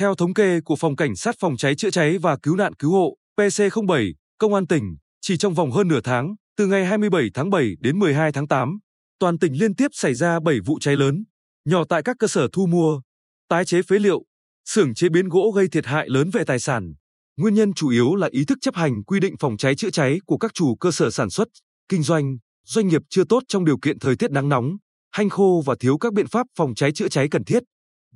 Theo thống kê của Phòng Cảnh sát Phòng cháy chữa cháy và Cứu nạn Cứu hộ PC07, Công an tỉnh, chỉ trong vòng hơn nửa tháng, từ ngày 27 tháng 7 đến 12 tháng 8, toàn tỉnh liên tiếp xảy ra 7 vụ cháy lớn, nhỏ tại các cơ sở thu mua, tái chế phế liệu, xưởng chế biến gỗ gây thiệt hại lớn về tài sản. Nguyên nhân chủ yếu là ý thức chấp hành quy định phòng cháy chữa cháy của các chủ cơ sở sản xuất, kinh doanh, doanh nghiệp chưa tốt trong điều kiện thời tiết nắng nóng, hanh khô và thiếu các biện pháp phòng cháy chữa cháy cần thiết.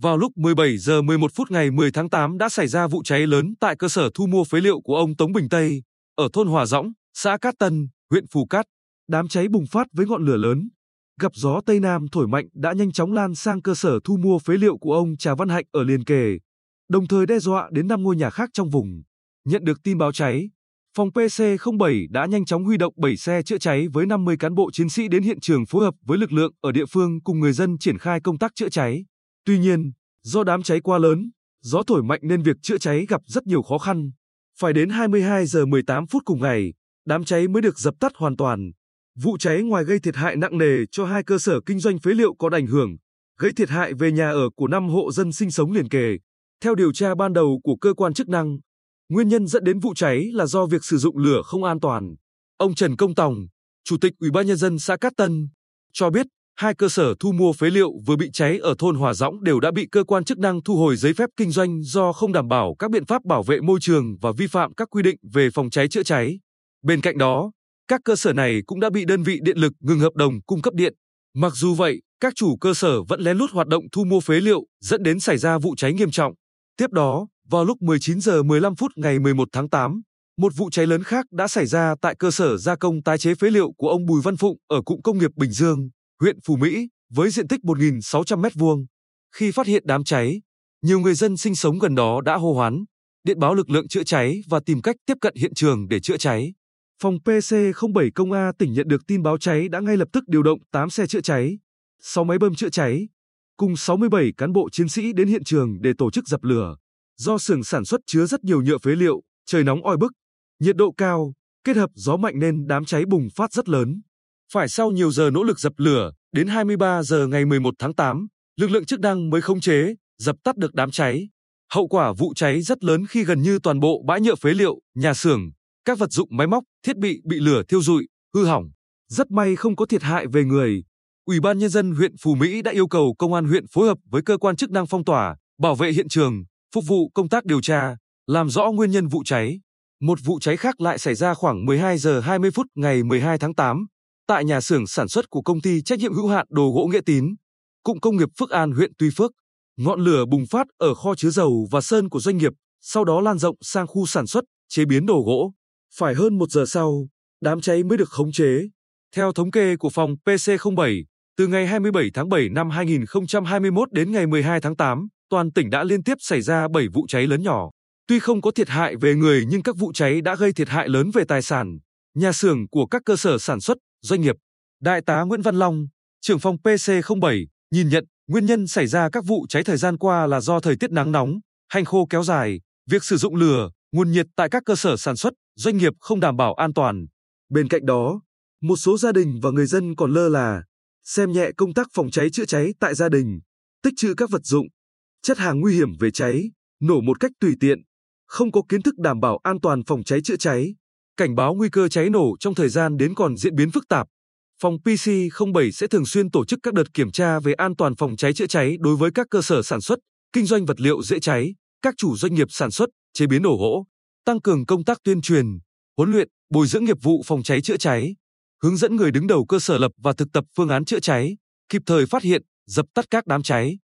Vào lúc 17 giờ 11 phút ngày 10 tháng 8 đã xảy ra vụ cháy lớn tại cơ sở thu mua phế liệu của ông Tống Bình Tây, ở thôn Hòa Dõng, xã Cát Tân, huyện Phù Cát. Đám cháy bùng phát với ngọn lửa lớn. Gặp gió Tây Nam thổi mạnh đã nhanh chóng lan sang cơ sở thu mua phế liệu của ông Trà Văn Hạnh ở liền kề, đồng thời đe dọa đến 5 ngôi nhà khác trong vùng. Nhận được tin báo cháy, phòng PC07 đã nhanh chóng huy động 7 xe chữa cháy với 50 cán bộ chiến sĩ đến hiện trường phối hợp với lực lượng ở địa phương cùng người dân triển khai công tác chữa cháy. Tuy nhiên, do đám cháy quá lớn, gió thổi mạnh nên việc chữa cháy gặp rất nhiều khó khăn. Phải đến 22 giờ 18 phút cùng ngày, đám cháy mới được dập tắt hoàn toàn. Vụ cháy ngoài gây thiệt hại nặng nề cho hai cơ sở kinh doanh phế liệu có ảnh hưởng, gây thiệt hại về nhà ở của 5 hộ dân sinh sống liền kề. Theo điều tra ban đầu của cơ quan chức năng, nguyên nhân dẫn đến vụ cháy là do việc sử dụng lửa không an toàn. Ông Trần Công Tòng, Chủ tịch Ủy ban nhân dân xã Cát Tân, cho biết hai cơ sở thu mua phế liệu vừa bị cháy ở thôn Hòa Dõng đều đã bị cơ quan chức năng thu hồi giấy phép kinh doanh do không đảm bảo các biện pháp bảo vệ môi trường và vi phạm các quy định về phòng cháy chữa cháy. Bên cạnh đó, các cơ sở này cũng đã bị đơn vị điện lực ngừng hợp đồng cung cấp điện. Mặc dù vậy, các chủ cơ sở vẫn lén lút hoạt động thu mua phế liệu, dẫn đến xảy ra vụ cháy nghiêm trọng. Tiếp đó, vào lúc 19 giờ 15 phút ngày 11 tháng 8, một vụ cháy lớn khác đã xảy ra tại cơ sở gia công tái chế phế liệu của ông Bùi Văn Phụng ở cụm công nghiệp Bình Dương, huyện Phú Mỹ, với diện tích 1.600 m2. Khi phát hiện đám cháy, nhiều người dân sinh sống gần đó đã hô hoán, điện báo lực lượng chữa cháy và tìm cách tiếp cận hiện trường để chữa cháy. Phòng PC07 Công A tỉnh nhận được tin báo cháy đã ngay lập tức điều động 8 xe chữa cháy, 6 máy bơm chữa cháy, cùng 67 cán bộ chiến sĩ đến hiện trường để tổ chức dập lửa. Do xưởng sản xuất chứa rất nhiều nhựa phế liệu, trời nóng oi bức, nhiệt độ cao, kết hợp gió mạnh nên đám cháy bùng phát rất lớn. Phải sau nhiều giờ nỗ lực dập lửa, đến 23 giờ ngày 11 tháng 8, lực lượng chức năng mới khống chế, dập tắt được đám cháy. Hậu quả vụ cháy rất lớn khi gần như toàn bộ bãi nhựa phế liệu, nhà xưởng, các vật dụng máy móc, thiết bị bị lửa thiêu rụi, hư hỏng. Rất may không có thiệt hại về người. Ủy ban nhân dân huyện Phú Mỹ đã yêu cầu công an huyện phối hợp với cơ quan chức năng phong tỏa, bảo vệ hiện trường, phục vụ công tác điều tra, làm rõ nguyên nhân vụ cháy. Một vụ cháy khác lại xảy ra khoảng 12 giờ 20 phút ngày 12 tháng 8 tại nhà xưởng sản xuất của công ty trách nhiệm hữu hạn đồ gỗ Nghĩa Tín, cụm công nghiệp Phước An huyện Tuy Phước. Ngọn lửa bùng phát ở kho chứa dầu và sơn của doanh nghiệp, sau đó lan rộng sang khu sản xuất, chế biến đồ gỗ. Phải hơn một giờ sau, đám cháy mới được khống chế. Theo thống kê của phòng PC07, từ ngày 27 tháng 7 năm 2021 đến ngày 12 tháng 8, toàn tỉnh đã liên tiếp xảy ra 7 vụ cháy lớn nhỏ. Tuy không có thiệt hại về người nhưng các vụ cháy đã gây thiệt hại lớn về tài sản, nhà xưởng của các cơ sở sản xuất, doanh nghiệp. Đại tá Nguyễn Văn Long, trưởng phòng PC07, nhìn nhận nguyên nhân xảy ra các vụ cháy thời gian qua là do thời tiết nắng nóng, hành khô kéo dài, việc sử dụng lửa, nguồn nhiệt tại các cơ sở sản xuất, doanh nghiệp không đảm bảo an toàn. Bên cạnh đó, một số gia đình và người dân còn lơ là, xem nhẹ công tác phòng cháy chữa cháy tại gia đình, tích trữ các vật dụng, chất hàng nguy hiểm về cháy, nổ một cách tùy tiện, không có kiến thức đảm bảo an toàn phòng cháy chữa cháy cảnh báo nguy cơ cháy nổ trong thời gian đến còn diễn biến phức tạp. Phòng PC07 sẽ thường xuyên tổ chức các đợt kiểm tra về an toàn phòng cháy chữa cháy đối với các cơ sở sản xuất, kinh doanh vật liệu dễ cháy, các chủ doanh nghiệp sản xuất, chế biến đồ gỗ, tăng cường công tác tuyên truyền, huấn luyện, bồi dưỡng nghiệp vụ phòng cháy chữa cháy, hướng dẫn người đứng đầu cơ sở lập và thực tập phương án chữa cháy, kịp thời phát hiện, dập tắt các đám cháy.